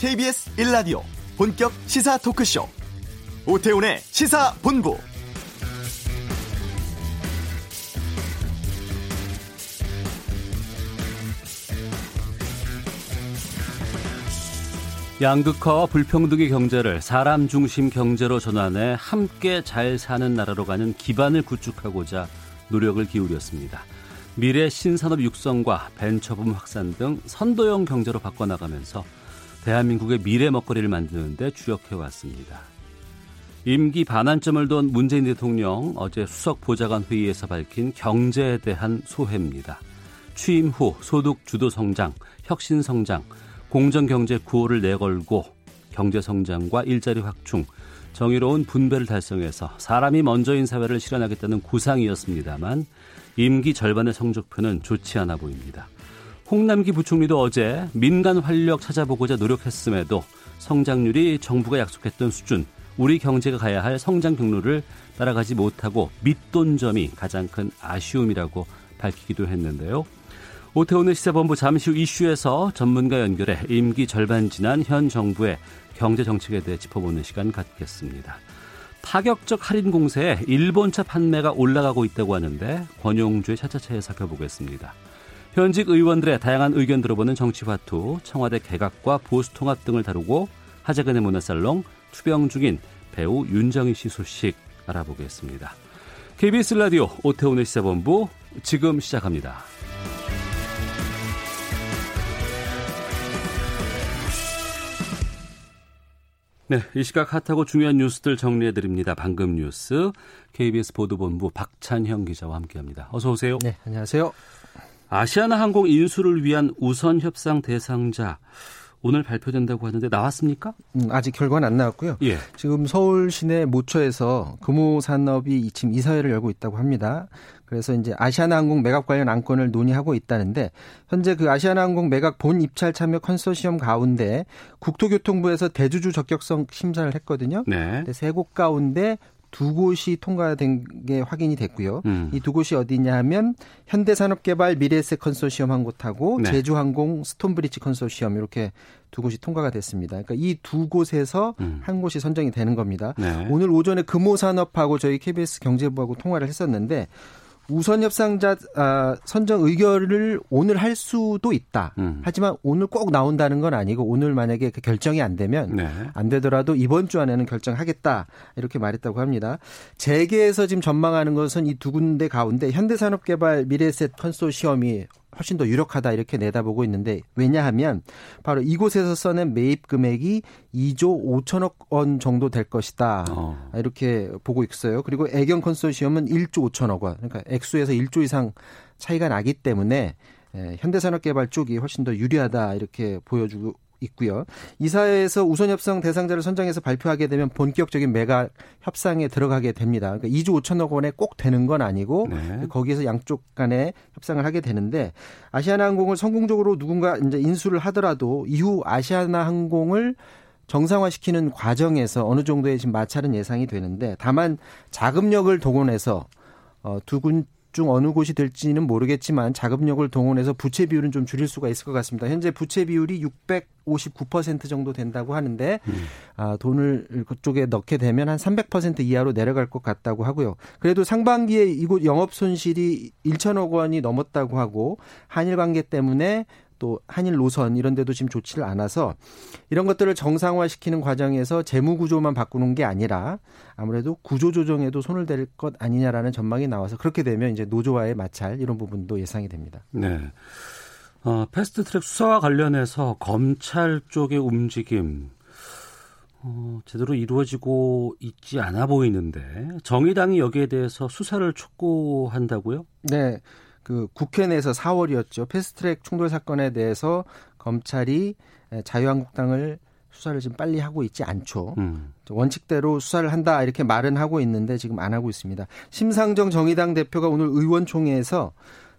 KBS 1라디오 본격 시사 토크쇼 오태훈의 시사본부 양극화와 불평등의 경제를 사람 중심 경제로 전환해 함께 잘 사는 나라로 가는 기반을 구축하고자 노력을 기울였습니다. 미래 신산업 육성과 벤처붐 확산 등 선도형 경제로 바꿔나가면서 대한민국의 미래 먹거리를 만드는 데 주력해 왔습니다. 임기 반환점을 둔 문재인 대통령 어제 수석 보좌관 회의에서 밝힌 경제에 대한 소회입니다. 취임 후 소득 주도 성장, 혁신 성장, 공정 경제 구호를 내걸고 경제 성장과 일자리 확충, 정의로운 분배를 달성해서 사람이 먼저인 사회를 실현하겠다는 구상이었습니다만 임기 절반의 성적표는 좋지 않아 보입니다. 홍남기 부총리도 어제 민간 활력 찾아보고자 노력했음에도 성장률이 정부가 약속했던 수준, 우리 경제가 가야 할 성장 경로를 따라가지 못하고 밑돈 점이 가장 큰 아쉬움이라고 밝히기도 했는데요. 오태오늘 시사본부 잠시 후 이슈에서 전문가 연결해 임기 절반 지난 현 정부의 경제 정책에 대해 짚어보는 시간 갖겠습니다. 파격적 할인 공세에 일본차 판매가 올라가고 있다고 하는데 권용주의 차차차에 살펴보겠습니다. 현직 의원들의 다양한 의견 들어보는 정치화투, 청와대 개각과 보수통합 등을 다루고 하재근의 문화살롱, 투병 중인 배우 윤정희 씨 소식 알아보겠습니다. KBS 라디오 오태오늘 시사본부 지금 시작합니다. 네, 이 시각 핫하고 중요한 뉴스들 정리해 드립니다. 방금 뉴스 KBS 보도본부 박찬형 기자와 함께합니다. 어서 오세요. 네, 안녕하세요. 아시아나 항공 인수를 위한 우선 협상 대상자 오늘 발표된다고 하는데 나왔습니까? 음, 아직 결과는 안 나왔고요. 예. 지금 서울 시내 모처에서 금호산업이 지금 이사회를 열고 있다고 합니다. 그래서 이제 아시아나항공 매각 관련 안건을 논의하고 있다는데 현재 그 아시아나항공 매각 본 입찰 참여 컨소시엄 가운데 국토교통부에서 대주주 적격성 심사를 했거든요. 네. 세곳 가운데 두 곳이 통과된 게 확인이 됐고요. 음. 이두 곳이 어디냐 하면 현대산업개발 미래에셋 컨소시엄 한 곳하고 네. 제주항공 스톤브리지 컨소시엄 이렇게 두 곳이 통과가 됐습니다. 그러니까 이 두 곳에서 음. 한 곳이 선정이 되는 겁니다. 네. 오늘 오전에 금호산업하고 저희 KBS 경제부하고 통화를 했었는데 우선 협상자 아, 선정 의결을 오늘 할 수도 있다. 음. 하지만 오늘 꼭 나온다는 건 아니고 오늘 만약에 그 결정이 안 되면 네. 안 되더라도 이번 주 안에는 결정하겠다 이렇게 말했다고 합니다. 재계에서 지금 전망하는 것은 이 두 군데 가운데 현대산업개발 미래셋 컨소시엄이 훨씬 더 유력하다 이렇게 내다보고 있는데 왜냐하면 바로 이곳에서 써낸 매입 금액이 2조 5천억 원 정도 될 것이다 어. 이렇게 보고 있어요. 그리고 애경 컨소시엄은 1조 5천억 원 그러니까 액수에서 1조 이상 차이가 나기 때문에 현대산업개발 쪽이 훨씬 더 유리하다 이렇게 보여주고 있고요. 이사회에서 우선 협상 대상자를 선정해서 발표하게 되면 본격적인 매각 협상에 들어가게 됩니다. 그러니까 2조 5천억 원에 꼭 되는 건 아니고 네. 거기에서 양쪽 간에 협상을 하게 되는데 아시아나 항공을 성공적으로 누군가 이제 인수를 하더라도 이후 아시아나 항공을 정상화시키는 과정에서 어느 정도의 지금 마찰은 예상이 되는데 다만 자금력을 동원해서 어, 두 군 중 어느 곳이 될지는 모르겠지만 자금력을 동원해서 부채 비율은 좀 줄일 수가 있을 것 같습니다. 현재 부채 비율이 659% 정도 된다고 하는데 음. 아, 돈을 그쪽에 넣게 되면 한 300% 이하로 내려갈 것 같다고 하고요. 그래도 상반기에 이곳 영업 손실이 1천억 원이 넘었다고 하고 한일 관계 때문에 또 한일 노선 이런 데도 지금 좋지를 않아서 이런 것들을 정상화시키는 과정에서 재무 구조만 바꾸는 게 아니라 아무래도 구조 조정에도 손을 댈 것 아니냐라는 전망이 나와서 그렇게 되면 이제 노조와의 마찰 이런 부분도 예상이 됩니다. 네. 어, 패스트 트랙 수사와 관련해서 검찰 쪽의 움직임 어, 제대로 이루어지고 있지 않아 보이는데 정의당이 여기에 대해서 수사를 촉구한다고요? 네. 그 국회 내에서 4월이었죠. 패스트트랙 충돌 사건에 대해서 검찰이 자유한국당을 수사를 지금 빨리 하고 있지 않죠. 음. 원칙대로 수사를 한다 이렇게 말은 하고 있는데 지금 안 하고 있습니다. 심상정 정의당 대표가 오늘 의원총회에서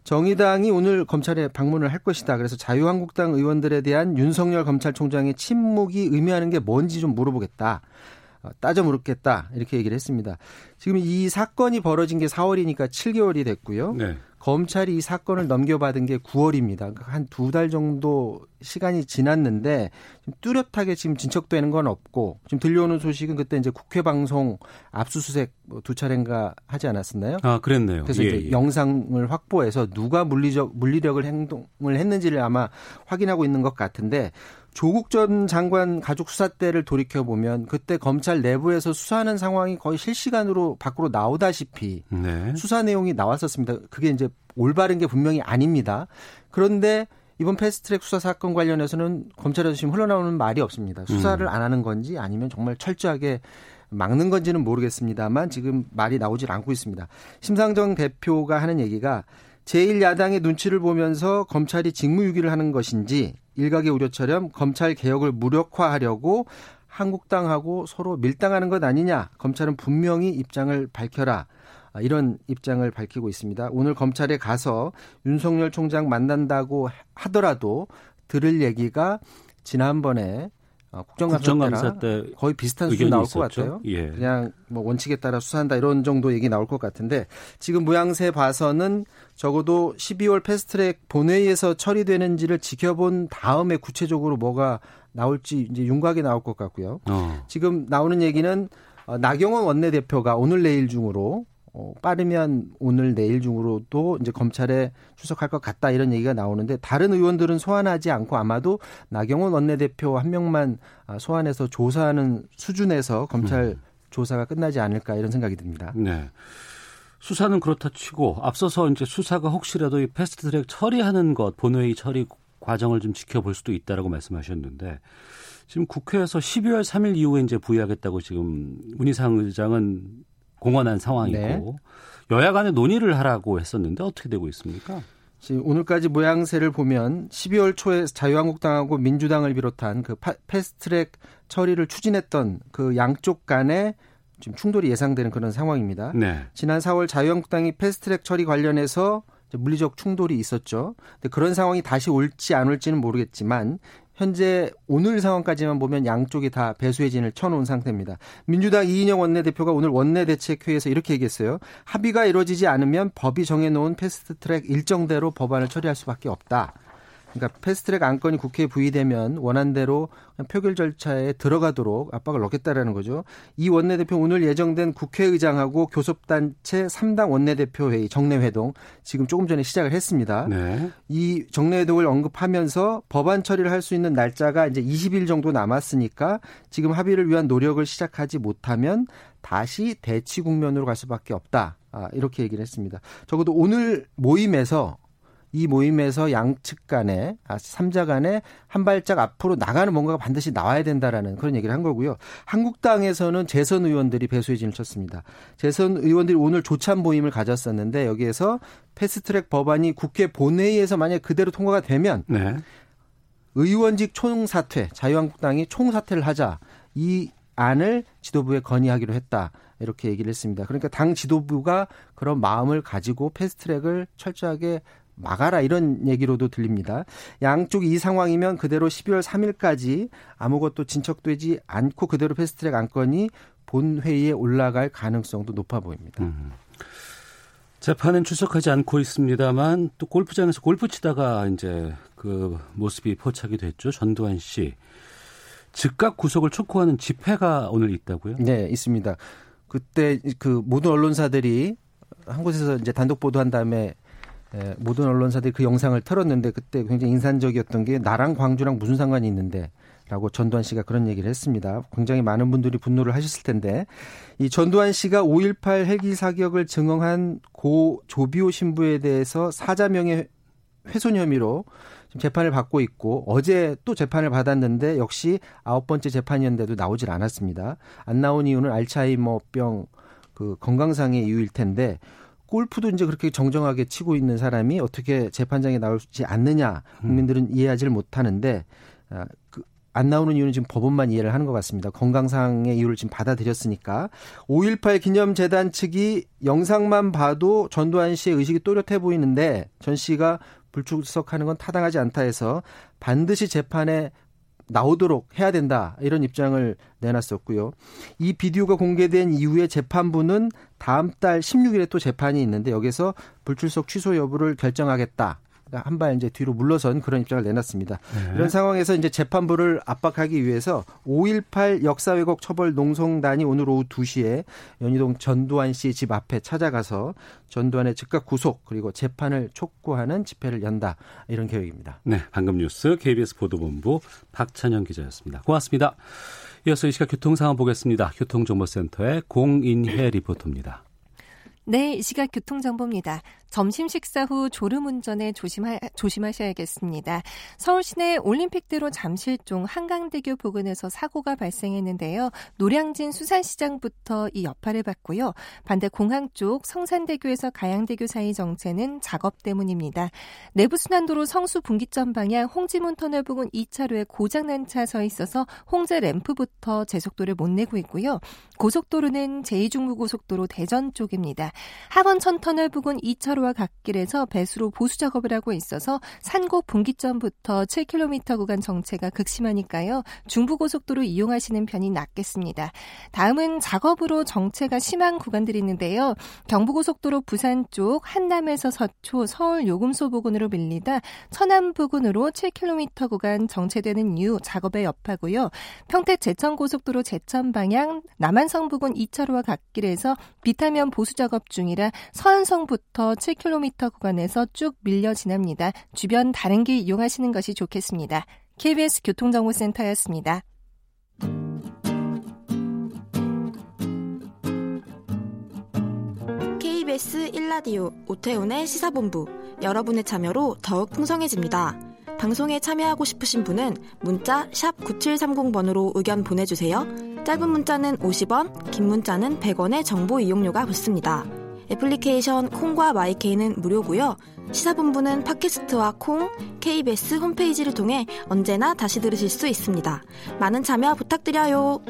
정의당이 오늘 검찰에 방문을 할 것이다. 그래서 자유한국당 의원들에 대한 윤석열 검찰총장의 침묵이 의미하는 게 뭔지 좀 물어보겠다. 어, 따져 물었겠다. 이렇게 얘기를 했습니다. 지금 이 사건이 벌어진 게 4월이니까 7개월이 됐고요. 네. 검찰이 이 사건을 넘겨받은 게 9월입니다. 그러니까 한 두 달 정도 시간이 지났는데 좀 뚜렷하게 지금 진척되는 건 없고 지금 들려오는 소식은 그때 이제 국회 방송 압수수색 뭐두 차례인가 하지 않았었나요? 아, 그랬네요. 그래서 예, 이제 예. 영상을 확보해서 누가 물리적 물리력을 행동을 했는지를 아마 확인하고 있는 것 같은데 조국 전 장관 가족 수사 때를 돌이켜 보면 그때 검찰 내부에서 수사하는 상황이 거의 실시간으로 밖으로 나오다시피 네. 수사 내용이 나왔었습니다. 그게 이제 올바른 게 분명히 아닙니다. 그런데 이번 패스트트랙 수사 사건 관련해서는 검찰에서 지금 흘러나오는 말이 없습니다. 수사를 음. 안 하는 건지 아니면 정말 철저하게 막는 건지는 모르겠습니다만 지금 말이 나오질 않고 있습니다. 심상정 대표가 하는 얘기가 제1야당의 눈치를 보면서 검찰이 직무유기를 하는 것인지 일각의 우려처럼 검찰 개혁을 무력화하려고 한국당하고 서로 밀당하는 것 아니냐. 검찰은 분명히 입장을 밝혀라. 아, 이런 입장을 밝히고 있습니다. 오늘 검찰에 가서 윤석열 총장 만난다고 하더라도 들을 얘기가 지난번에 어, 국정감사, 국정감사 때 거의 비슷한 수준 나올 있었죠? 것 같아요. 예. 그냥 뭐 원칙에 따라 수사한다 이런 정도 얘기 나올 것 같은데 지금 모양새 봐서는 적어도 12월 패스트트랙 본회의에서 처리되는지를 지켜본 다음에 구체적으로 뭐가 나올지 이제 윤곽이 나올 것 같고요. 어. 지금 나오는 얘기는 어, 나경원 원내대표가 오늘 내일 중으로 어, 빠르면 오늘 내일 중으로도 이제 검찰에 출석할 것 같다 이런 얘기가 나오는데 다른 의원들은 소환하지 않고 아마도 나경원 원내대표 한 명만 아, 소환해서 조사하는 수준에서 검찰 음. 조사가 끝나지 않을까 이런 생각이 듭니다. 네. 수사는 그렇다 치고 앞서서 이제 수사가 혹시라도 이 패스트트랙 처리하는 것 본회의 처리 과정을 좀 지켜볼 수도 있다라고 말씀하셨는데 지금 국회에서 12월 3일 이후에 이제 부의하겠다고 지금 문희상 의장은 공언한 상황이고 네. 여야 간에 논의를 하라고 했었는데 어떻게 되고 있습니까? 지금 오늘까지 모양새를 보면 12월 초에 자유한국당하고 민주당을 비롯한 그 패스트트랙 처리를 추진했던 그 양쪽 간에 지금 충돌이 예상되는 그런 상황입니다. 네. 지난 4월 자유한국당이 패스트트랙 처리 관련해서 물리적 충돌이 있었죠. 근데 그런 상황이 다시 올지 안 올지는 모르겠지만 현재 오늘 상황까지만 보면 양쪽이 다 배수의 진을 쳐놓은 상태입니다. 민주당 이인영 원내대표가 오늘 원내대책회의에서 이렇게 얘기했어요. 합의가 이루어지지 않으면 법이 정해놓은 패스트트랙 일정대로 법안을 처리할 수밖에 없다. 그러니까 패스트트랙 안건이 국회에 부의되면 원안대로 표결 절차에 들어가도록 압박을 넣겠다라는 거죠. 이 원내대표 오늘 예정된 국회의장하고 교섭단체 3당 원내대표 회의 정례회동 지금 조금 전에 시작을 했습니다. 네. 이 정례회동을 언급하면서 법안 처리를 할 수 있는 날짜가 이제 20일 정도 남았으니까 지금 합의를 위한 노력을 시작하지 못하면 다시 대치 국면으로 갈 수밖에 없다. 아, 이렇게 얘기를 했습니다. 적어도 오늘 모임에서 이 모임에서 양측 간에 아, 삼자 간에 한 발짝 앞으로 나가는 뭔가가 반드시 나와야 된다라는 그런 얘기를 한 거고요. 한국당에서는 재선 의원들이 배수의 진을 쳤습니다. 재선 의원들이 오늘 조찬 모임을 가졌었는데 여기에서 패스트트랙 법안이 국회 본회의에서 만약 그대로 통과가 되면 네. 의원직 총사퇴, 자유한국당이 총사퇴를 하자 이 안을 지도부에 건의하기로 했다. 이렇게 얘기를 했습니다. 그러니까 당 지도부가 그런 마음을 가지고 패스트트랙을 철저하게 막아라 이런 얘기로도 들립니다. 양쪽 이 상황이면 그대로 12월 3일까지 아무것도 진척되지 않고 그대로 패스트트랙 안건이 본회의에 올라갈 가능성도 높아 보입니다. 음. 재판은 출석하지 않고 있습니다만 또 골프장에서 골프 치다가 이제 그 모습이 포착이 됐죠. 전두환 씨. 즉각 구속을 촉구하는 집회가 오늘 있다고요? 네, 있습니다. 그때 그 모든 언론사들이 한 곳에서 이제 단독 보도한 다음에 예, 모든 언론사들이 그 영상을 틀었는데 그때 굉장히 인상적이었던 게 나랑 광주랑 무슨 상관이 있는데 라고 전두환 씨가 그런 얘기를 했습니다. 굉장히 많은 분들이 분노를 하셨을 텐데 이 전두환 씨가 5.18 헬기 사격을 증언한 고 조비오 신부에 대해서 사자명의 훼손 혐의로 지금 재판을 받고 있고 어제 또 재판을 받았는데 역시 아홉 번째 재판이었는데도 나오질 않았습니다. 안 나온 이유는 알츠하이머병 그 건강상의 이유일 텐데 골프도 이제 그렇게 정정하게 치고 있는 사람이 어떻게 재판장에 나올지 않느냐 국민들은 음. 이해하지를 못하는데 아, 그, 안 나오는 이유는 지금 법원만 이해를 하는 것 같습니다. 건강상의 이유를 지금 받아들였으니까 5.18 기념재단 측이 영상만 봐도 전두환 씨의 의식이 또렷해 보이는데 전 씨가 불출석하는 건 타당하지 않다 해서 반드시 재판에 나오도록 해야 된다 이런 입장을 내놨었고요. 이 비디오가 공개된 이후에 재판부는 다음 달 16일에 또 재판이 있는데 여기서 불출석 취소 여부를 결정하겠다. 그러니까 한발 이제 뒤로 물러선 그런 입장을 내놨습니다. 네. 이런 상황에서 이제 재판부를 압박하기 위해서 5.18 역사 왜곡 처벌 농성단이 오늘 오후 2시에 연희동 전두환 씨 집 앞에 찾아가서 전두환의 즉각 구속 그리고 재판을 촉구하는 집회를 연다 이런 계획입니다. 네, 방금 뉴스 KBS 보도본부 박찬영 기자였습니다. 고맙습니다. 이어서 이 시각 교통 상황 보겠습니다. 교통정보센터의 공인혜 리포터입니다. 네, 이 시각 교통정보입니다. 점심 식사 후 졸음 운전에 조심하, 조심하셔야겠습니다. 서울 시내 올림픽대로 잠실종 한강대교 부근에서 사고가 발생했는데요. 노량진 수산시장부터 이 여파를 받고요. 반대 공항 쪽 성산대교에서 가양대교 사이 정체는 작업 때문입니다. 내부순환도로 성수 분기점 방향 홍지문 터널 부근 2차로에 고장난 차 서 있어서 홍제 램프부터 제속도를 못 내고 있고요. 고속도로는 제2중부고속도로 대전 쪽입니다. 하원천 터널 부근 2차로 도로와 갓길에서 배수로 보수 작업을 하고 있어서 산곡 분기점부터 7km 구간 정체가 극심하니까요. 중부고속도로 이용하시는 편이 낫겠습니다. 다음은 작업으로 정체가 심한 구간들이 있는데요. 경부고속도로 부산 쪽 한남에서 서초 서울 요금소 부근으로 밀리다 천안 부근으로 7km 구간 정체되는 이유 작업에 여파고요. 평택 제천고속도로 제천 방향 남한성 부근 2차로와 갓길에서 비타면 보수 작업 중이라 서안성부터 7km 구간에서 쭉 밀려 지납니다. 주변 다른 길 이용하시는 것이 좋겠습니다. KBS 교통정보센터였습니다. KBS 1라디오 오태훈의 시사본부 여러분의 참여로 더욱 풍성해집니다. 방송에 참여하고 싶으신 분은 문자 9730번으로 의견 보내주세요. 짧은 문자는 50원, 긴 문자는 100원의 정보 이용료가 붙습니다. 애플리케이션 콩과 마이케이는 무료고요. 시사본부는 팟캐스트와 콩, KBS 홈페이지를 통해 언제나 다시 들으실 수 있습니다. 많은 참여 부탁드려요.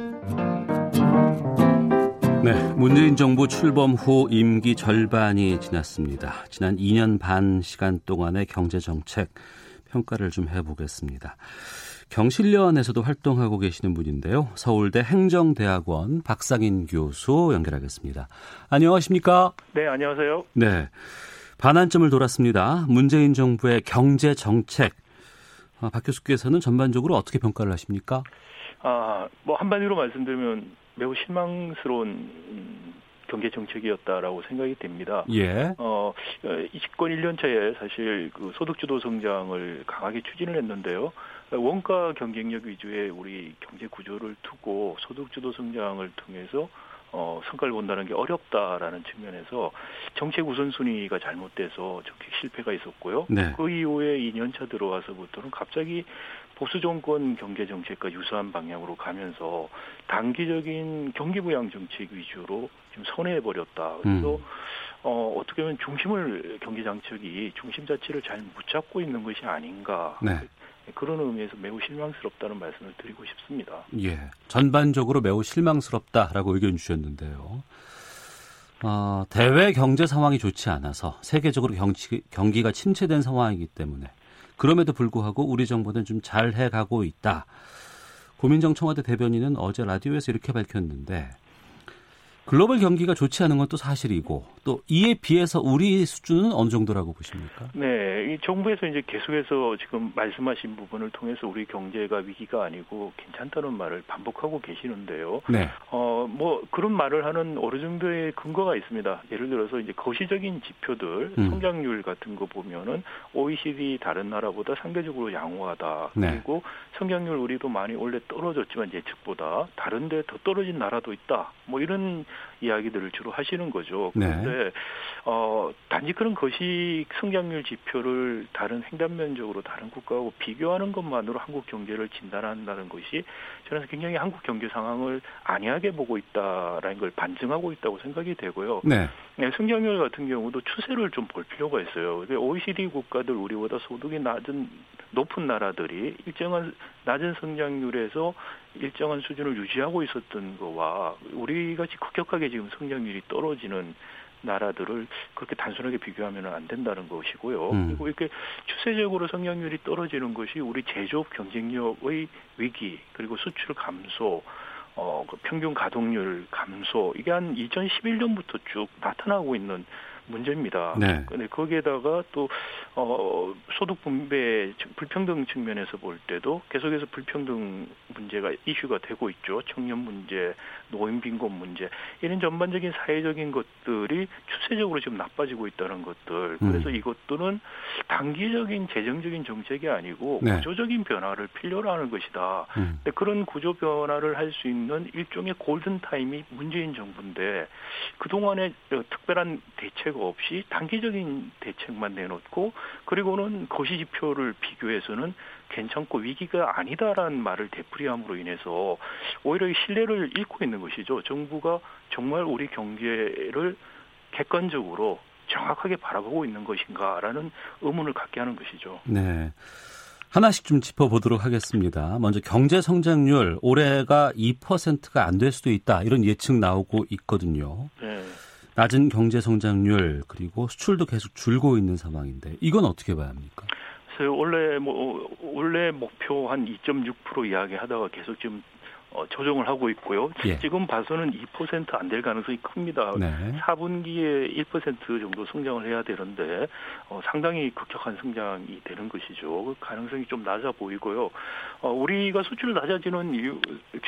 네, 문재인 정부 출범 후 임기 절반이 지났습니다. 지난 2년 반 시간 동안의 경제 정책 평가를 좀 해보겠습니다. 경실련에서도 활동하고 계시는 분인데요. 서울대 행정대학원 박상인 교수 연결하겠습니다. 안녕하십니까? 네, 안녕하세요. 네. 반환점을 돌았습니다. 문재인 정부의 경제 정책. 아, 박 교수께서는 전반적으로 어떻게 평가를 하십니까? 아, 뭐 한마디로 말씀드리면 매우 실망스러운 경제 정책이었다라고 생각이 됩니다. 예. 어, 집권 1년 차에 사실 그 소득 주도 성장을 강하게 추진을 했는데요. 원가 경쟁력 위주의 우리 경제 구조를 두고 소득 주도 성장을 통해서 어, 성과를 본다는 게 어렵다라는 측면에서 정책 우선순위가 잘못돼서 정책 실패가 있었고요. 네. 그 이후에 2년차 들어와서부터는 갑자기 보수 정권 경제 정책과 유사한 방향으로 가면서 단기적인 경기 부양 정책 위주로 좀 선회해 버렸다. 그래서 음. 어, 어떻게 보면 중심을 경제 정책이 중심 자체를 잘 못 잡고 있는 것이 아닌가. 네. 그런 의미에서 매우 실망스럽다는 말씀을 드리고 싶습니다. 예. 전반적으로 매우 실망스럽다라고 의견 주셨는데요. 어, 대외 경제 상황이 좋지 않아서 세계적으로 경치, 경기가 침체된 상황이기 때문에 그럼에도 불구하고 우리 정부는 좀 잘 해 가고 있다. 고민정 청와대 대변인은 어제 라디오에서 이렇게 밝혔는데 글로벌 경기가 좋지 않은 것도 사실이고 또 이에 비해서 우리 수준은 어느 정도라고 보십니까? 네, 이 정부에서 이제 계속해서 지금 말씀하신 부분을 통해서 우리 경제가 위기가 아니고 괜찮다는 말을 반복하고 계시는데요. 네. 어, 뭐 그런 말을 하는 어느 정도의 근거가 있습니다. 예를 들어서 이제 거시적인 지표들 음. 성장률 같은 거 보면은 OECD 다른 나라보다 상대적으로 양호하다. 네. 그리고 성장률 우리도 많이 원래 떨어졌지만 예측보다 다른데 더 떨어진 나라도 있다. 뭐 이런 이야기들을 주로 하시는 거죠. 네. 그런데 네. 어 단지 그런 것이 성장률 지표를 다른 횡단면적으로 다른 국가하고 비교하는 것만으로 한국 경제를 진단한다는 것이 저는 굉장히 한국 경제 상황을 안이하게 보고 있다라는 걸 반증하고 있다고 생각이 되고요. 네. 네 성장률 같은 경우도 추세를 좀 볼 필요가 있어요. OECD 국가들 우리보다 소득이 낮은 높은 나라들이 일정한 낮은 성장률에서 일정한 수준을 유지하고 있었던 거와 우리 같이 급격하게 지금 성장률이 떨어지는 나라들을 그렇게 단순하게 비교하면 안 된다는 것이고요. 음. 그리고 이렇게 추세적으로 성장률이 떨어지는 것이 우리 제조업 경쟁력의 위기 그리고 수출 감소 어, 그 평균 가동률 감소 이게 한 2011년부터 쭉 나타나고 있는 문제입니다. 네. 근데 거기에다가 또 어, 소득 분배 불평등 측면에서 볼 때도 계속해서 불평등 문제가 이슈가 되고 있죠. 청년 문제, 노인 빈곤 문제 이런 전반적인 사회적인 것들이 추세적으로 지금 나빠지고 있다는 것들. 그래서 음. 이것들은 단기적인 재정적인 정책이 아니고 네. 구조적인 변화를 필요로 하는 것이다. 음. 근데 그런 구조 변화를 할 수 있는 일종의 골든 타임이 문재인 정부인데 그 동안에 특별한 대책 없이 단기적인 대책만 내놓고 그리고는 거시 지표를 비교해서는 괜찮고 위기가 아니다라는 말을 되풀이함으로 인해서 오히려 신뢰를 잃고 있는 것이죠. 정부가 정말 우리 경제를 객관적으로 정확하게 바라보고 있는 것인가라는 의문을 갖게 하는 것이죠. 네. 하나씩 좀 짚어보도록 하겠습니다. 먼저 경제 성장률 올해가 2%가 안 될 수도 있다 이런 예측 나오고 있거든요. 네. 낮은 경제 성장률 그리고 수출도 계속 줄고 있는 상황인데 이건 어떻게 봐야 합니까? 원래 뭐 원래 목표 한 2.6% 이야기하다가 계속 지금 어, 조정을 하고 있고요. 예. 지금 봐서는 2%안 될 가능성이 큽니다. 네. 4분기에 1% 정도 성장을 해야 되는데 어, 상당히 급격한 성장이 되는 것이죠. 그 가능성이 좀 낮아 보이고요. 어, 우리가 수출 낮아지는 이유,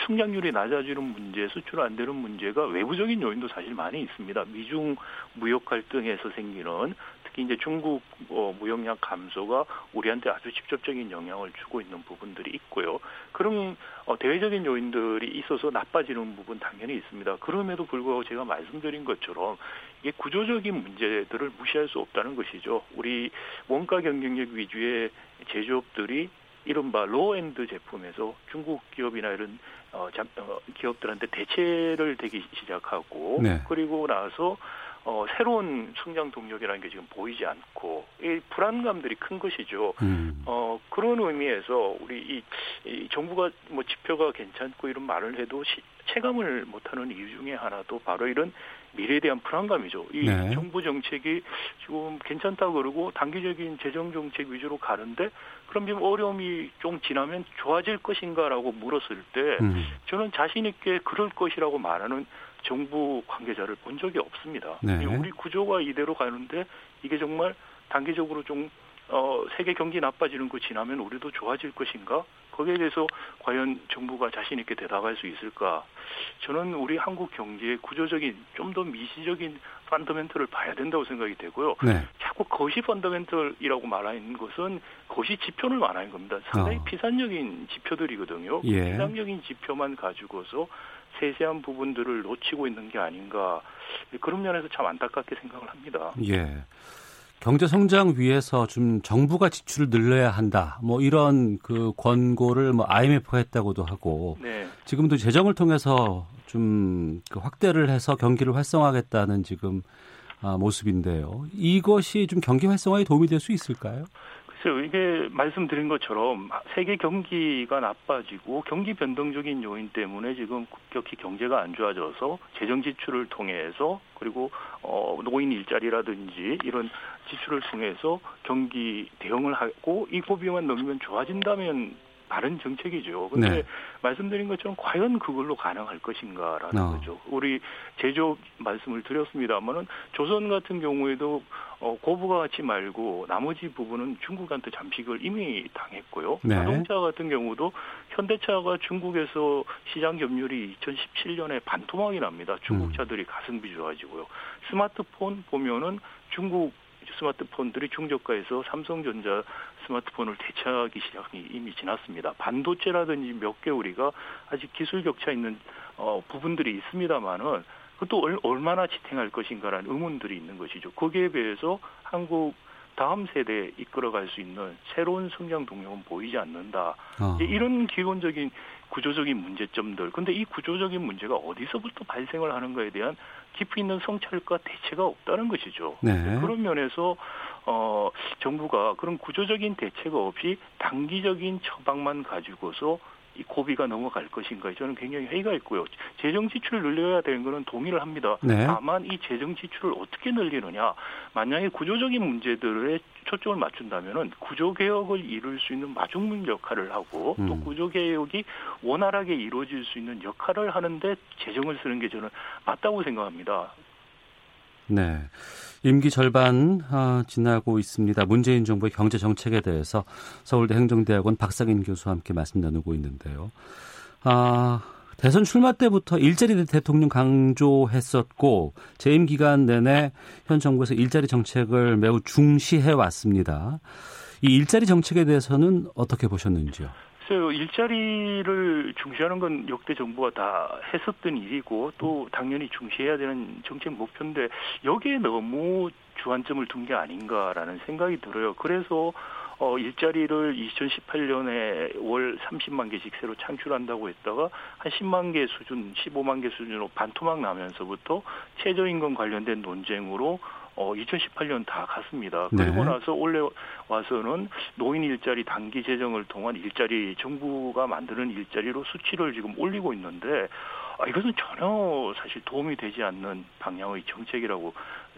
성장률이 낮아지는 문제, 수출 안 되는 문제가 외부적인 요인도 사실 많이 있습니다. 미중 무역 갈등에서 생기는 특히 이제 중국 어, 무역량 감소가 우리한테 아주 직접적인 영향을 주고 있는 부분들이 있고요. 그런 어, 대외적인 요인들이 있어서 나빠지는 부분 당연히 있습니다. 그럼에도 불구하고 제가 말씀드린 것처럼 이게 구조적인 문제들을 무시할 수 없다는 것이죠. 우리 원가 경쟁력 위주의 제조업들이 이른바 low-end 제품에서 중국 기업이나 이런 어, 어, 기업들한테 대체를 되기 시작하고 네. 그리고 나서 어, 새로운 성장 동력이라는 게 지금 보이지 않고 이 불안감들이 큰 것이죠. 음. 어, 그런 의미에서 우리 이, 이 정부가 뭐 지표가 괜찮고 이런 말을 해도 시, 체감을 못하는 이유 중에 하나도 바로 이런 미래에 대한 불안감이죠. 이 네. 정부 정책이 지금 괜찮다 그러고 단기적인 재정 정책 위주로 가는데 그럼 지금 어려움이 좀 지나면 좋아질 것인가라고 물었을 때 음. 저는 자신 있게 그럴 것이라고 말하는 정부 관계자를 본 적이 없습니다. 네. 우리 구조가 이대로 가는데 이게 정말 단기적으로 좀 어, 세계 경기 나빠지는 거 지나면 우리도 좋아질 것인가? 거기에 대해서 과연 정부가 자신 있게 대답할 수 있을까? 저는 우리 한국 경제의 구조적인 좀 더 미시적인 펀더멘털을 봐야 된다고 생각이 되고요. 네. 자꾸 거시 펀더멘털이라고 말하는 것은 거시 지표를 말하는 겁니다. 상당히 어. 피산적인 지표들이거든요. 예. 피상적인 지표만 가지고서 세세한 부분들을 놓치고 있는 게 아닌가 그런 면에서 참 안타깝게 생각을 합니다. 예. 경제 성장 위해서 좀 정부가 지출을 늘려야 한다. 뭐 이런 그 권고를 뭐 IMF가 했다고도 하고 네. 지금도 재정을 통해서 좀 그 확대를 해서 경기를 활성화하겠다는 지금 아, 모습인데요. 이것이 좀 경기 활성화에 도움이 될 수 있을까요? 글쎄요, 이게 말씀드린 것처럼 세계 경기가 나빠지고 경기 변동적인 요인 때문에 지금 급격히 경제가 안 좋아져서 재정 지출을 통해서 그리고 어 노인 일자리라든지 이런 지출을 통해서 경기 대응을 하고 이 고비만 넘으면 좋아진다면 바른 정책이죠. 근데 네. 말씀드린 것처럼 과연 그걸로 가능할 것인가라는 어. 거죠. 우리 제조업 말씀을 드렸습니다만은 조선 같은 경우에도 어, 고부가 같이 말고 나머지 부분은 중국한테 잠식을 이미 당했고요. 네. 자동차 같은 경우도 현대차가 중국에서 시장 점유율이 2017년에 반토막이 납니다. 중국 음. 차들이 가성비 좋아지고요. 스마트폰 보면은 중국 스마트폰들이 중저가에서 삼성전자 스마트폰을 대체하기 시작이 이미 지났습니다. 반도체라든지 몇 개 우리가 아직 기술 격차 있는 어, 부분들이 있습니다만은 그것도 얼마나 지탱할 것인가라는 의문들이 있는 것이죠. 거기에 비해서 한국 다음 세대에 이끌어갈 수 있는 새로운 성장 동력은 보이지 않는다. 어. 이런 기본적인 구조적인 문제점들. 근데 이 구조적인 문제가 어디서부터 발생을 하는가에 대한 깊이 있는 성찰과 대체가 없다는 것이죠. 네. 그런 면에서 어 정부가 그런 구조적인 대체가 없이 단기적인 처방만 가지고서 이 고비가 넘어갈 것인가 저는 굉장히 회의가 있고요. 재정 지출을 늘려야 되는 것은 동의를 합니다. 네. 다만 이 재정 지출을 어떻게 늘리느냐, 만약에 구조적인 문제들에 초점을 맞춘다면은 구조 개혁을 이룰 수 있는 마중물 역할을 하고 음. 또 구조 개혁이 원활하게 이루어질 수 있는 역할을 하는데 재정을 쓰는 게 저는 맞다고 생각합니다. 네. 임기 절반 아, 지나고 있습니다. 문재인 정부의 경제 정책에 대해서 서울대 행정대학원 박상인 교수와 함께 말씀 나누고 있는데요. 아, 대선 출마 때부터 일자리 대통령 강조했었고 재임 기간 내내 현 정부에서 일자리 정책을 매우 중시해 왔습니다. 이 일자리 정책에 대해서는 어떻게 보셨는지요? 글쎄요, 일자리를 중시하는 건 역대 정부가 다 했었던 일이고 또 당연히 중시해야 되는 정책 목표인데 여기에 너무 주안점을 둔 게 아닌가라는 생각이 들어요. 그래서 어, 일자리를 2018년에 월 30만 개씩 새로 창출한다고 했다가 한 10만 개 수준, 15만 개 수준으로 반토막 나면서부터 최저임금 관련된 논쟁으로 어 2018년 다 갔습니다. 네. 그리고 나서 올해 와서는 노인 일자리 단기 재정을 통한 일자리 정부가 만드는 일자리로 수치를 지금 올리고 있는데 아, 이것은 전혀 사실 도움이 되지 않는 방향의 정책이라고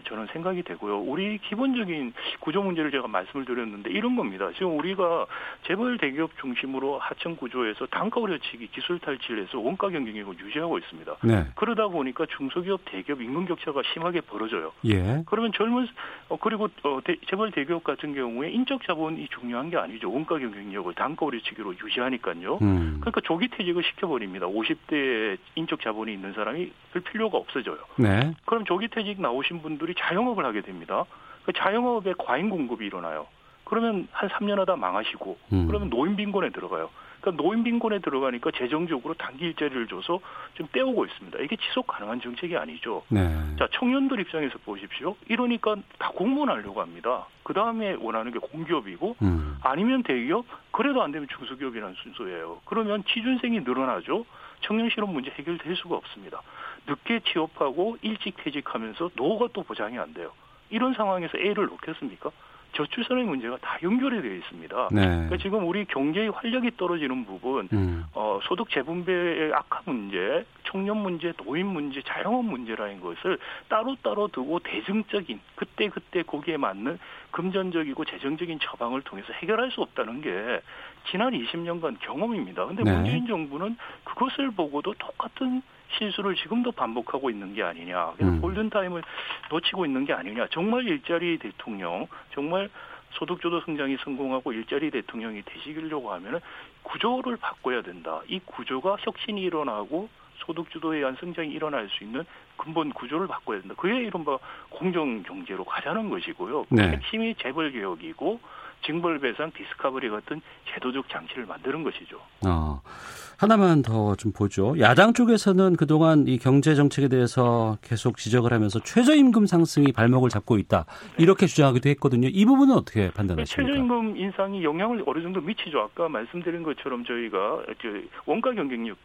저는 생각이 되고요. 우리 기본적인 구조 문제를 제가 말씀을 드렸는데 이런 겁니다. 지금 우리가 재벌 대기업 중심으로 하청 구조에서 단가 우려치기 기술 탈취해서 원가 경쟁력을 유지하고 있습니다. 네. 그러다 보니까 중소기업 대기업 임금 격차가 심하게 벌어져요. 예. 그러면 젊은 어, 그리고 어, 대, 재벌 대기업 같은 경우에 인적 자본이 중요한 게 아니죠. 원가 경쟁력을 단가 우려치기로 유지하니까요. 음. 그러니까 조기 퇴직을 시켜버립니다. 50대에 인적 자본이 있는 사람이 별 필요가 없어져요. 네. 그럼 조기 퇴직 나오신 분들이 자영업을 하게 됩니다. 그 자영업에 과잉 공급이 일어나요. 그러면 한 3년 하다 망하시고 음. 그러면 노인 빈곤에 들어가요. 그러니까 노인 빈곤에 들어가니까 재정적으로 단기 일자리를 줘서 좀 떼오고 있습니다. 이게 지속 가능한 정책이 아니죠. 네. 자, 청년들 입장에서 보십시오. 이러니까 다 공무원 하려고 합니다. 그 다음에 원하는 게 공기업이고 음. 아니면 대기업, 그래도 안 되면 중소기업이라는 순서예요. 그러면 취준생이 늘어나죠. 청년 실업 문제 해결될 수가 없습니다. 늦게 취업하고 일찍 퇴직하면서 노후가 또 보장이 안 돼요. 이런 상황에서 A를 놓겠습니까? 저출산의 문제가 다 연결이 되어 있습니다. 네. 그러니까 지금 우리 경제의 활력이 떨어지는 부분, 음. 어, 소득 재분배의 악화 문제, 청년 문제, 노인 문제, 자영업 문제라는 것을 따로따로 두고 대중적인 그때 그때 거기에 맞는 금전적이고 재정적인 처방을 통해서 해결할 수 없다는 게 지난 20년간 경험입니다. 근데 네. 문재인 정부는 그것을 보고도 똑같은 실수를 지금도 반복하고 있는 게 아니냐. 음. 골든타임을 놓치고 있는 게 아니냐. 정말 일자리 대통령, 정말 소득주도 성장이 성공하고 일자리 대통령이 되시려고 하면은 구조를 바꿔야 된다. 이 구조가 혁신이 일어나고 소득주도에 의한 성장이 일어날 수 있는 근본 구조를 바꿔야 된다. 그게 이른바 공정경제로 가자는 것이고요. 네. 핵심이 재벌개혁이고 징벌배상, 디스커버리 같은 제도적 장치를 만드는 것이죠. 어, 하나만 더 좀 보죠. 야당 쪽에서는 그동안 이 경제 정책에 대해서 계속 지적을 하면서 최저임금 상승이 발목을 잡고 있다. 네. 이렇게 주장하기도 했거든요. 이 부분은 어떻게 판단하십니까? 최저임금 인상이 영향을 어느 정도 미치죠. 아까 말씀드린 것처럼 저희가 원가 경쟁력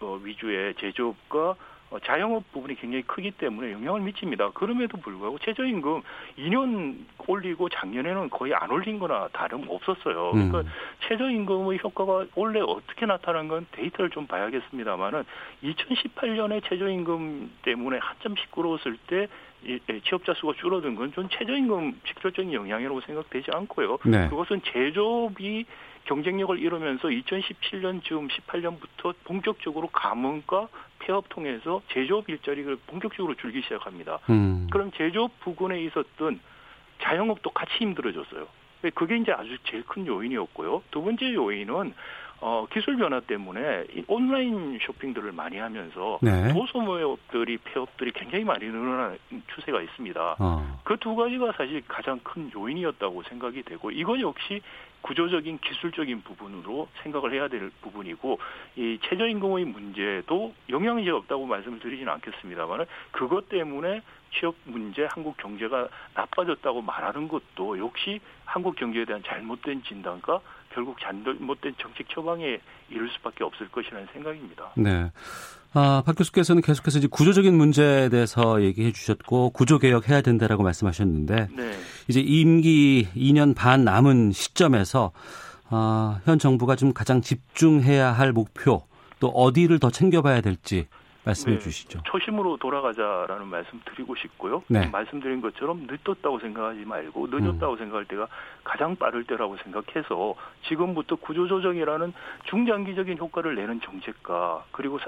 어, 위주의 제조업과 어, 자영업 부분이 굉장히 크기 때문에 영향을 미칩니다. 그럼에도 불구하고 최저임금 2년 올리고 작년에는 거의 안 올린 거나 다름 없었어요. 그러니까 음. 최저임금의 효과가 원래 어떻게 나타난 건 데이터를 좀 봐야겠습니다만은 2018년에 최저임금 때문에 한참 시끄러웠을 때 취업자 수가 줄어든 건 좀 최저임금 직접적인 영향이라고 생각되지 않고요. 네. 그것은 제조업이 경쟁력을 잃으면서 2017년 즈음 18년부터 본격적으로 가문과 폐업 통해서 제조업 일자리를 본격적으로 줄기 시작합니다. 음. 그럼 제조업 부근에 있었던 자영업도 같이 힘들어졌어요. 그게 이제 아주 제일 큰 요인이었고요. 두 번째 요인은 어, 기술 변화 때문에 이 온라인 쇼핑들을 많이 하면서 네. 도소모업들이 폐업들이 굉장히 많이 늘어나는 추세가 있습니다. 어. 그두 가지가 사실 가장 큰 요인이었다고 생각이 되고 이건 역시 구조적인 기술적인 부분으로 생각을 해야 될 부분이고 이 최저임금의 문제도 영향이 없다고 말씀을 드리지는 않겠습니다만 그것 때문에 취업 문제 한국 경제가 나빠졌다고 말하는 것도 역시 한국 경제에 대한 잘못된 진단과 결국 잘못된 정책 처방에 이를 수밖에 없을 것이라는 생각입니다. 네. 아, 박 교수께서는 계속해서 이제 구조적인 문제에 대해서 얘기해 주셨고 구조 개혁해야 된다라고 말씀하셨는데 네. 이제 임기 2년 반 남은 시점에서 아, 현 정부가 좀 가장 집중해야 할 목표 또 어디를 더 챙겨봐야 될지 말씀해 네, 주시죠. 초심으로 돌아가자라는 말씀 드리고 싶고요. 네. 말씀드린 것처럼 늦었다고 생각하지 말고 늦었다고 음. 생각할 때가 가장 빠를 때라고 생각해서 지금부터 구조조정이라는 중장기적인 효과를 내는 정책과 그리고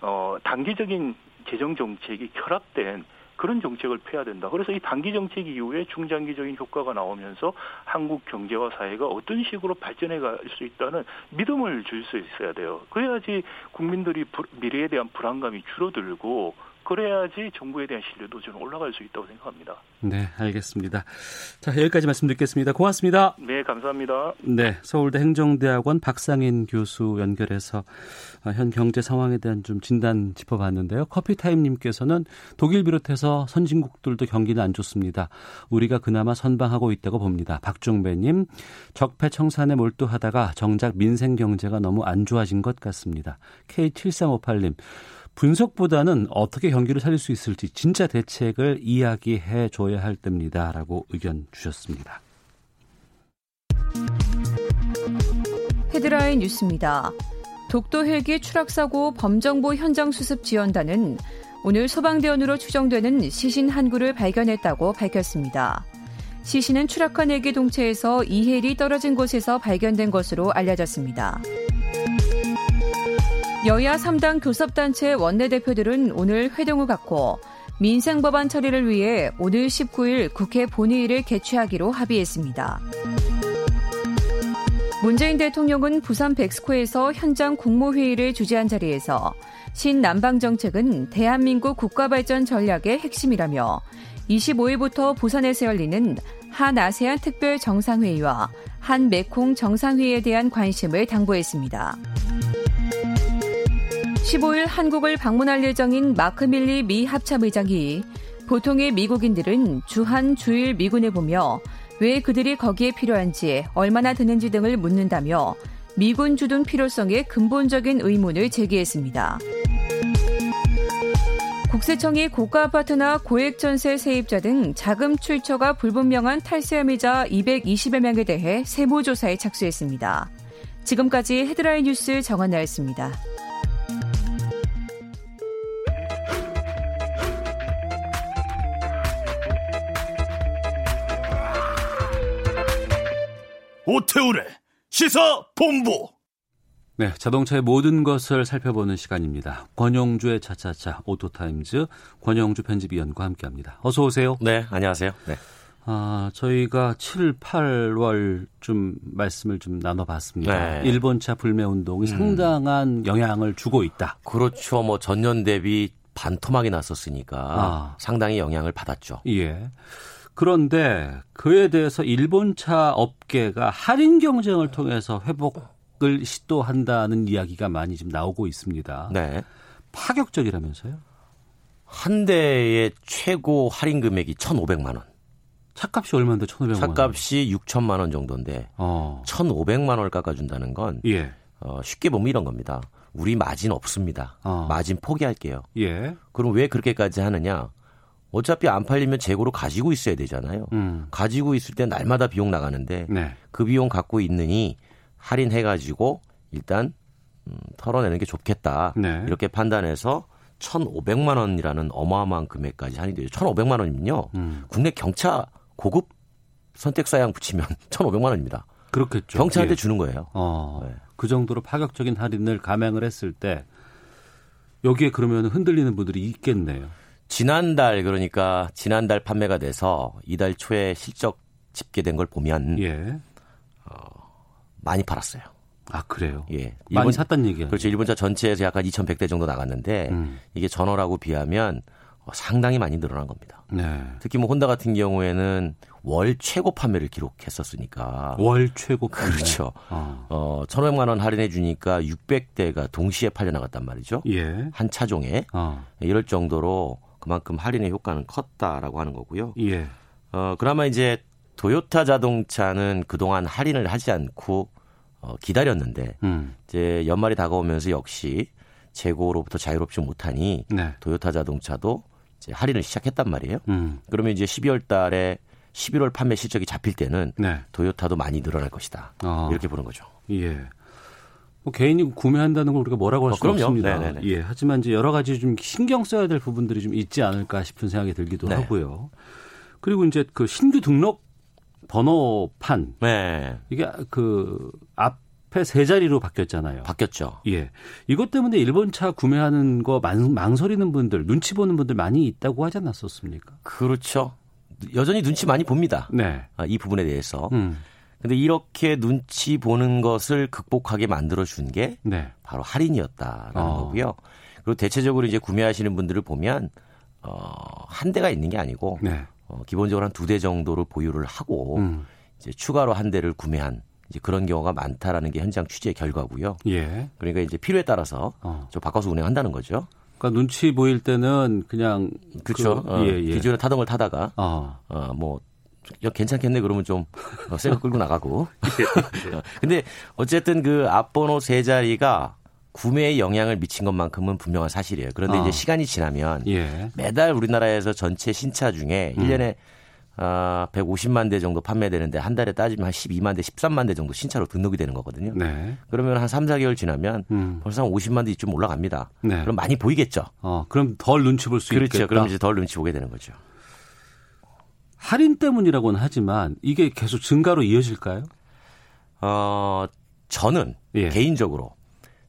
어, 단기적인 재정 정책이 결합된 그런 정책을 펴야 된다. 그래서 이 단기 정책 이후에 중장기적인 효과가 나오면서 한국 경제와 사회가 어떤 식으로 발전해 갈 수 있다는 믿음을 줄 수 있어야 돼요. 그래야지 국민들이 미래에 대한 불안감이 줄어들고 그래야지 정부에 대한 신뢰도 좀 올라갈 수 있다고 생각합니다. 네, 알겠습니다. 자, 여기까지 말씀 듣겠습니다. 고맙습니다. 네, 감사합니다. 네, 서울대 행정대학원 박상인 교수 연결해서 어, 현 경제 상황에 대한 좀 진단 짚어봤는데요. 커피타임님께서는 독일 비롯해서 선진국들도 경기는 안 좋습니다. 우리가 그나마 선방하고 있다고 봅니다. 박종배님, 적폐청산에 몰두하다가 정작 민생 경제가 너무 안 좋아진 것 같습니다. K7358님, 분석보다는 어떻게 경기를 살릴 수 있을지 진짜 대책을 이야기해 줘야 할 때입니다라고 의견 주셨습니다. 헤드라인 뉴스입니다. 독도 헬기 추락 사고 범정보 현장 수습 지원단은 오늘 소방대원으로 추정되는 시신 한 구를 발견했다고 밝혔습니다. 시신은 추락한 헬기 동체에서 이헬이 떨어진 곳에서 발견된 것으로 알려졌습니다. 여야 3당 교섭단체 원내대표들은 오늘 회동을 갖고 민생 법안 처리를 위해 오늘 19일 국회 본회의를 개최하기로 합의했습니다. 문재인 대통령은 부산 백스코에서 현장 국무회의를 주재한 자리에서 신남방 정책은 대한민국 국가발전 전략의 핵심이라며 25일부터 부산에서 열리는 한 아세안 특별 정상회의와 한 메콩 정상회의에 대한 관심을 당부했습니다. 15일 한국을 방문할 예정인 마크 밀리 미 합참의장이 보통의 미국인들은 주한 주일 미군에 보며 왜 그들이 거기에 필요한지 얼마나 드는지 등을 묻는다며 미군 주둔 필요성에 근본적인 의문을 제기했습니다. 국세청이 고가 아파트나 고액 전세 세입자 등 자금 출처가 불분명한 탈세험이자 220여 명에 대해 세무조사에 착수했습니다. 지금까지 헤드라인 뉴스 정한나였습니다. 오태훈의 시사 본부. 네, 자동차의 모든 것을 살펴보는 시간입니다. 권용주의 차차차 오토타임즈 권용주 편집위원과 함께합니다. 어서 오세요. 네, 안녕하세요. 네. 아, 저희가 7, 8월 좀 말씀을 좀 나눠봤습니다. 네. 일본차 불매 운동이 음. 상당한 영향을 주고 있다. 그렇죠. 뭐 전년 대비 반토막이 났었으니까 아. 상당히 영향을 받았죠. 예. 그런데 그에 대해서 일본차 업계가 할인 경쟁을 통해서 회복을 시도한다는 이야기가 많이 지금 나오고 있습니다. 네. 파격적이라면서요? 한 대의 최고 할인 금액이 1,500만 원. 차값이 얼마인데 1,500만 원? 차값이 6천만 원 정도인데 어. 1,500만 원을 깎아준다는 건 예. 어, 쉽게 보면 이런 겁니다. 우리 마진 없습니다. 어. 마진 포기할게요. 예. 그럼 왜 그렇게까지 하느냐? 어차피 안 팔리면 재고로 가지고 있어야 되잖아요. 음. 가지고 있을 때 날마다 비용 나가는데 네. 그 비용 갖고 있느니 할인해가지고 일단 음, 털어내는 게 좋겠다. 네. 이렇게 판단해서 1,500만 원이라는 어마어마한 금액까지 할인이 되죠. 1,500만 원이면요. 음. 국내 경차 고급 선택사양 붙이면 1,500만 원입니다. 그렇겠죠. 경차한테 예. 주는 거예요. 어, 네. 그 정도로 파격적인 할인을 감행을 했을 때 여기에 그러면 흔들리는 분들이 있겠네요. 지난달 그러니까 지난달 판매가 돼서 이달 초에 실적 집계된 걸 보면 예. 어, 많이 팔았어요. 아 그래요? 예, 많이 샀단 얘기예요. 그렇죠. 일본차 전체에서 약간 2,100대 정도 나갔는데 음. 이게 전월하고 비하면 어, 상당히 많이 늘어난 겁니다. 네. 특히 뭐 혼다 같은 경우에는 월 최고 판매를 기록했었으니까. 월 최고 판매. 그렇죠. 어, 어 1,500만 원 할인해 주니까 600대가 동시에 팔려 나갔단 말이죠. 예. 한 차종에. 어. 이럴 정도로 그만큼 할인의 효과는 컸다라고 하는 거고요. 예. 어, 그나마 이제 도요타 자동차는 그동안 할인을 하지 않고 어, 기다렸는데 음. 이제 연말이 다가오면서 역시 재고로부터 자유롭지 못하니 네. 도요타 자동차도 이제 할인을 시작했단 말이에요. 음. 그러면 이제 12월 달에 11월 판매 실적이 잡힐 때는 네. 도요타도 많이 늘어날 것이다. 어. 이렇게 보는 거죠. 예. 뭐 개인이 구매한다는 걸 우리가 뭐라고 할 어, 수 없습니다. 네네네. 예. 하지만 이제 여러 가지 좀 신경 써야 될 부분들이 좀 있지 않을까 싶은 생각이 들기도 네. 하고요. 그리고 이제 그 신규 등록 번호판 네. 이게 그 앞에 세 자리로 바뀌었잖아요. 바뀌었죠. 예. 이것 때문에 일본 차 구매하는 거 망, 망설이는 분들, 눈치 보는 분들 많이 있다고 하지 않았었습니까? 그렇죠. 여전히 눈치 많이 봅니다. 네. 아, 이 부분에 대해서. 음. 근데 이렇게 눈치 보는 것을 극복하게 만들어 준 게 네. 바로 할인이었다라는 어. 거고요. 그리고 대체적으로 이제 구매하시는 분들을 보면 어, 한 대가 있는 게 아니고 네. 어, 기본적으로 한 두 대 정도를 보유를 하고 음. 이제 추가로 한 대를 구매한 이제 그런 경우가 많다라는 게 현장 취재 결과고요. 예. 그러니까 이제 필요에 따라서 어. 좀 바꿔서 운행한다는 거죠. 그러니까 눈치 보일 때는 그냥 그렇죠. 그, 어, 예, 예. 기존에 타던 걸 타다가 어, 어뭐 야, 괜찮겠네 그러면 좀 어, 새거 끌고 나가고. 어, 근데 어쨌든 그 앞번호 세 자리가 구매에 영향을 미친 것만큼은 분명한 사실이에요. 그런데 어. 이제 시간이 지나면 예. 매달 우리나라에서 전체 신차 중에 음. 1년에 아, 150만 대 정도 판매되는데 한 달에 따지면 한 12만 대, 13만 대 정도 신차로 등록이 되는 거거든요. 네. 그러면 한 3, 4개월 지나면 음. 벌써 한 50만 대 이쯤 올라갑니다. 네. 그럼 많이 보이겠죠. 어, 그럼 덜 눈치 볼수 그렇죠. 있겠다. 그럼 이제 덜 눈치 보게 되는 거죠. 할인 때문이라고는 하지만 이게 계속 증가로 이어질까요? 어, 저는 예. 개인적으로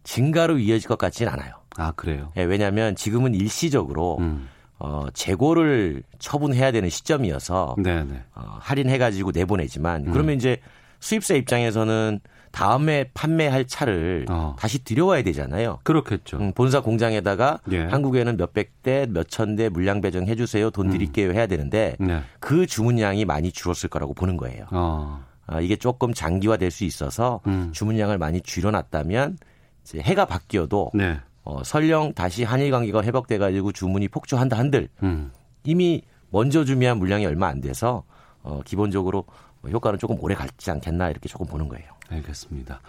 증가로 이어질 것 같지는 않아요. 아, 그래요? 예, 왜냐하면 지금은 일시적으로 음. 어, 재고를 처분해야 되는 시점이어서 네네. 어, 할인해가지고 내보내지만 음. 그러면 이제 수입사 입장에서는 다음에 판매할 차를 어. 다시 들여와야 되잖아요. 그렇겠죠. 음, 본사 공장에다가 예. 한국에는 몇백 대, 몇천 대 물량 배정해 주세요. 돈 음. 드릴게요 해야 되는데 네. 그 주문량이 많이 줄었을 거라고 보는 거예요. 어. 아, 이게 조금 장기화될 수 있어서 음. 주문량을 많이 줄여놨다면 이제 해가 바뀌어도 네. 어, 설령 다시 한일 관계가 회복돼 가지고 주문이 폭주한다 한들 음. 이미 먼저 준비한 물량이 얼마 안 돼서 어, 기본적으로 효과는 조금 오래 갈지 않겠나 이렇게 조금 보는 거예요. 알겠습니다.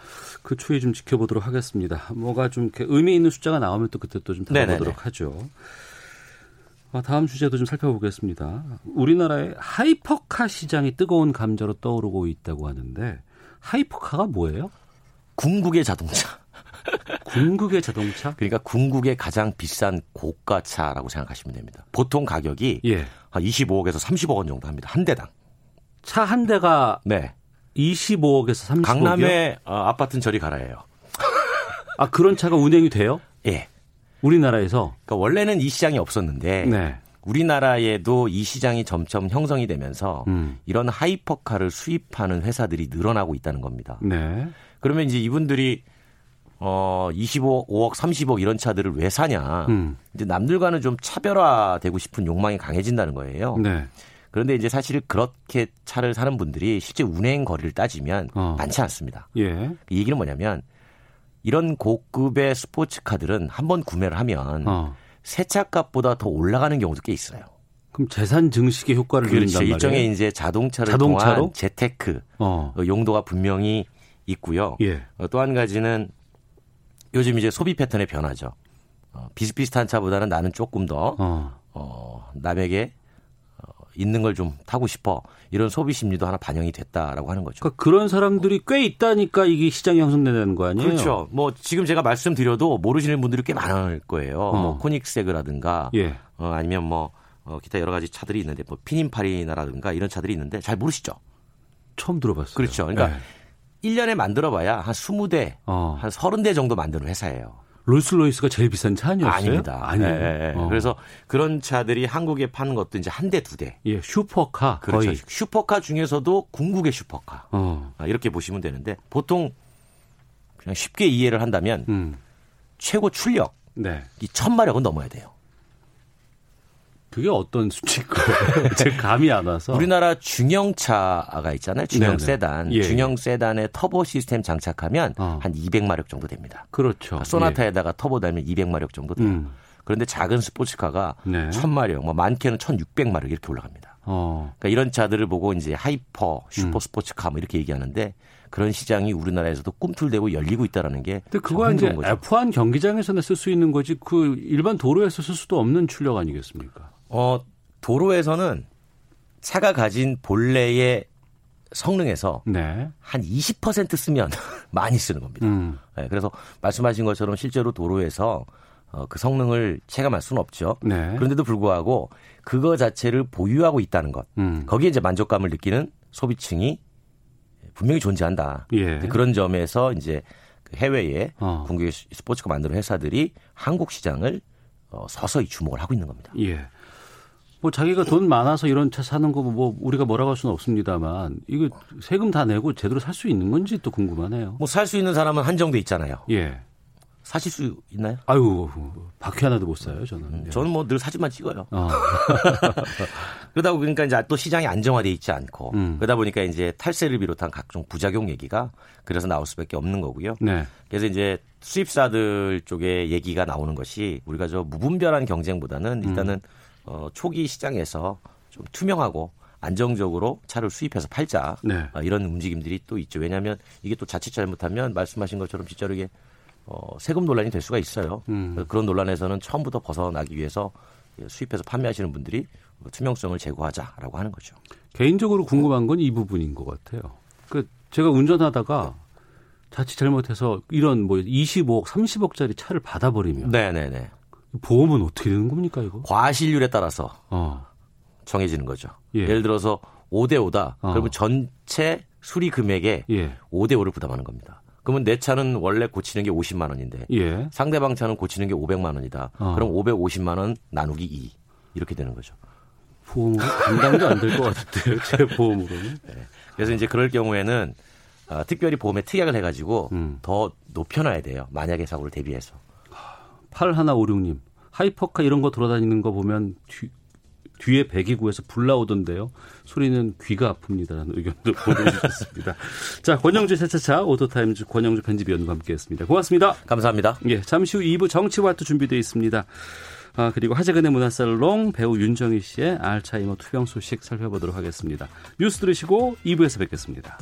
그 추이 좀 지켜보도록 하겠습니다. 뭐가 좀 의미 있는 숫자가 나오면 또 그때 또 좀 다뤄보도록 하죠. 아, 다음 주제도 좀 살펴보겠습니다. 우리나라의 하이퍼카 시장이 뜨거운 감자로 떠오르고 있다고 하는데 하이퍼카가 뭐예요? 궁극의 자동차. 궁극의 자동차? 그러니까 궁극의 가장 비싼 고가차라고 생각하시면 됩니다. 보통 가격이 예. 한 25억에서 30억 원 정도 합니다. 한 대당. 차 한 대가 네. 25억에서 30억이요? 강남에 어, 아파트는 저리 가라예요. 아 그런 차가 운행이 돼요? 예. 우리나라에서? 그러니까 원래는 이 시장이 없었는데 네. 우리나라에도 이 시장이 점점 형성이 되면서 음. 이런 하이퍼카를 수입하는 회사들이 늘어나고 있다는 겁니다. 네. 그러면 이제 이분들이 어 25억, 30억 이런 차들을 왜 사냐? 음. 이제 남들과는 좀 차별화되고 싶은 욕망이 강해진다는 거예요. 네. 그런데 이제 사실 그렇게 차를 사는 분들이 실제 운행 거리를 따지면 어. 많지 않습니다. 예. 이 얘기는 뭐냐면 이런 고급의 스포츠카들은 한 번 구매를 하면 어. 새 차값보다 더 올라가는 경우도 꽤 있어요. 그럼 재산 증식의 효과를 그렇죠. 일종의 이제 자동차를 자동차로? 통한 재테크 어. 용도가 분명히 있고요. 예. 어, 또한 가지는 요즘 이제 소비 패턴의 변화죠. 어, 비슷비슷한 차보다는 나는 조금 더 어. 어, 남에게 있는 걸 좀 타고 싶어 이런 소비 심리도 하나 반영이 됐다라고 하는 거죠. 그러니까 그런 사람들이 꽤 있다니까 이게 시장이 형성되는 거 아니에요? 그렇죠. 뭐 지금 제가 말씀드려도 모르시는 분들이 꽤 많을 거예요. 어. 뭐 코닉세그라든가 예. 어, 아니면 뭐 어, 기타 여러 가지 차들이 있는데 뭐 피닌파리나라든가 이런 차들이 있는데 잘 모르시죠? 처음 들어봤어요. 그렇죠. 그러니까 네. 1년에 만들어 봐야 한 20대, 어. 한 30대 정도 만드는 회사예요. 롤스로이스가 제일 비싼 차 아니었어요? 아닙니다. 아니에요. 네, 네. 어. 그래서 그런 차들이 한국에 파는 것도 이제 한 대, 두 대. 예, 슈퍼카. 그렇죠. 거의. 슈퍼카 중에서도 궁극의 슈퍼카. 어. 아, 이렇게 보시면 되는데 보통 그냥 쉽게 이해를 한다면 음. 최고 출력. 네. 이 천마력은 넘어야 돼요. 그게 어떤 수치인가요? 제 감이 안 와서. 우리나라 중형차가 있잖아요. 중형 네네. 세단. 예. 중형 세단에 터보 시스템 장착하면 어. 한 200마력 정도 됩니다. 그렇죠. 소나타에다가 예. 터보 달면 200마력 정도 돼요. 음. 그런데 작은 스포츠카가 네. 1000마력, 뭐 많게는 1600마력 이렇게 올라갑니다. 어. 그러니까 이런 차들을 보고 이제 hyper, 슈퍼 음. 스포츠카 뭐 이렇게 얘기하는데 그런 시장이 우리나라에서도 꿈틀대고 열리고 있다라는 게. 근데 그거 이제 F1 경기장에서나 쓸 수 있는 거지 그 일반 도로에서 쓸 수도 없는 출력 아니겠습니까? 어, 도로에서는 차가 가진 본래의 성능에서 네. 한20% 쓰면 많이 쓰는 겁니다. 음. 네, 그래서 말씀하신 것처럼 실제로 도로에서 어, 그 성능을 체감할 수는 없죠. 네. 그런데도 불구하고 그거 자체를 보유하고 있다는 것, 음. 거기에 이제 만족감을 느끼는 소비층이 분명히 존재한다. 예. 그런 점에서 이제 그 해외에 어. 국내 스포츠카 만드는 회사들이 한국 시장을 어, 서서히 주목을 하고 있는 겁니다. 예. 뭐 자기가 돈 많아서 이런 차 사는 거 뭐 우리가 뭐라고 할 수는 없습니다만 이거 세금 다 내고 제대로 살 수 있는 건지 또 궁금하네요. 뭐 살 수 있는 사람은 한정돼 있잖아요. 예. 사실 수 있나요? 아유, 바퀴 하나도 못 사요, 저는. 음, 저는 뭐 늘 사진만 찍어요. 어. 그러다 보니까 이제 또 시장이 안정화돼 있지 않고 음. 그러다 보니까 이제 탈세를 비롯한 각종 부작용 얘기가 그래서 나올 수밖에 없는 거고요. 네. 그래서 이제 수입사들 쪽에 얘기가 나오는 것이 우리가 저 무분별한 경쟁보다는 일단은 음. 어, 초기 시장에서 좀 투명하고 안정적으로 차를 수입해서 팔자 네. 어, 이런 움직임들이 또 있죠. 왜냐하면 이게 또 자칫 잘못하면 말씀하신 것처럼 진짜로 이게 어, 세금 논란이 될 수가 있어요. 음. 그런 논란에서는 처음부터 벗어나기 위해서 수입해서 판매하시는 분들이 투명성을 제고하자라고 하는 거죠. 개인적으로 궁금한 건 이 부분인 것 같아요. 그 제가 운전하다가 자칫 잘못해서 이런 뭐 25억, 30억짜리 차를 받아버리면 네네네. 보험은 어떻게 되는 겁니까 이거? 과실률에 따라서 어. 정해지는 거죠. 예. 를 들어서 5대 5다. 어. 그러면 전체 수리 금액의 예. 5대 5를 부담하는 겁니다. 그러면 내 차는 원래 고치는 게 50만 원인데 예. 상대방 차는 고치는 게 500만 원이다. 어. 그럼 550만 원 나누기 2 이렇게 되는 거죠. 보험으로 감당도 안 될 것 같은데요. 제 보험으로는. 네. 그래서 이제 그럴 경우에는 어, 특별히 보험에 특약을 해가지고 음. 더 높여놔야 돼요. 만약에 사고를 대비해서. 8156님 hypercar 이런 거 돌아다니는 거 보면 뒤, 뒤에 배기구에서 불 나오던데요. 소리는 귀가 아픕니다라는 의견도 보내주셨습니다. 자, 권용주 차차차 오토타임즈 권용주 편집위원과 함께했습니다. 고맙습니다. 감사합니다. 예, 잠시 후 2부 정치와도 준비되어 있습니다. 아, 그리고 화제근의 문화살롱 배우 윤정희 씨의 알츠하이머 투병 소식 살펴보도록 하겠습니다. 뉴스 들으시고 2부에서 뵙겠습니다.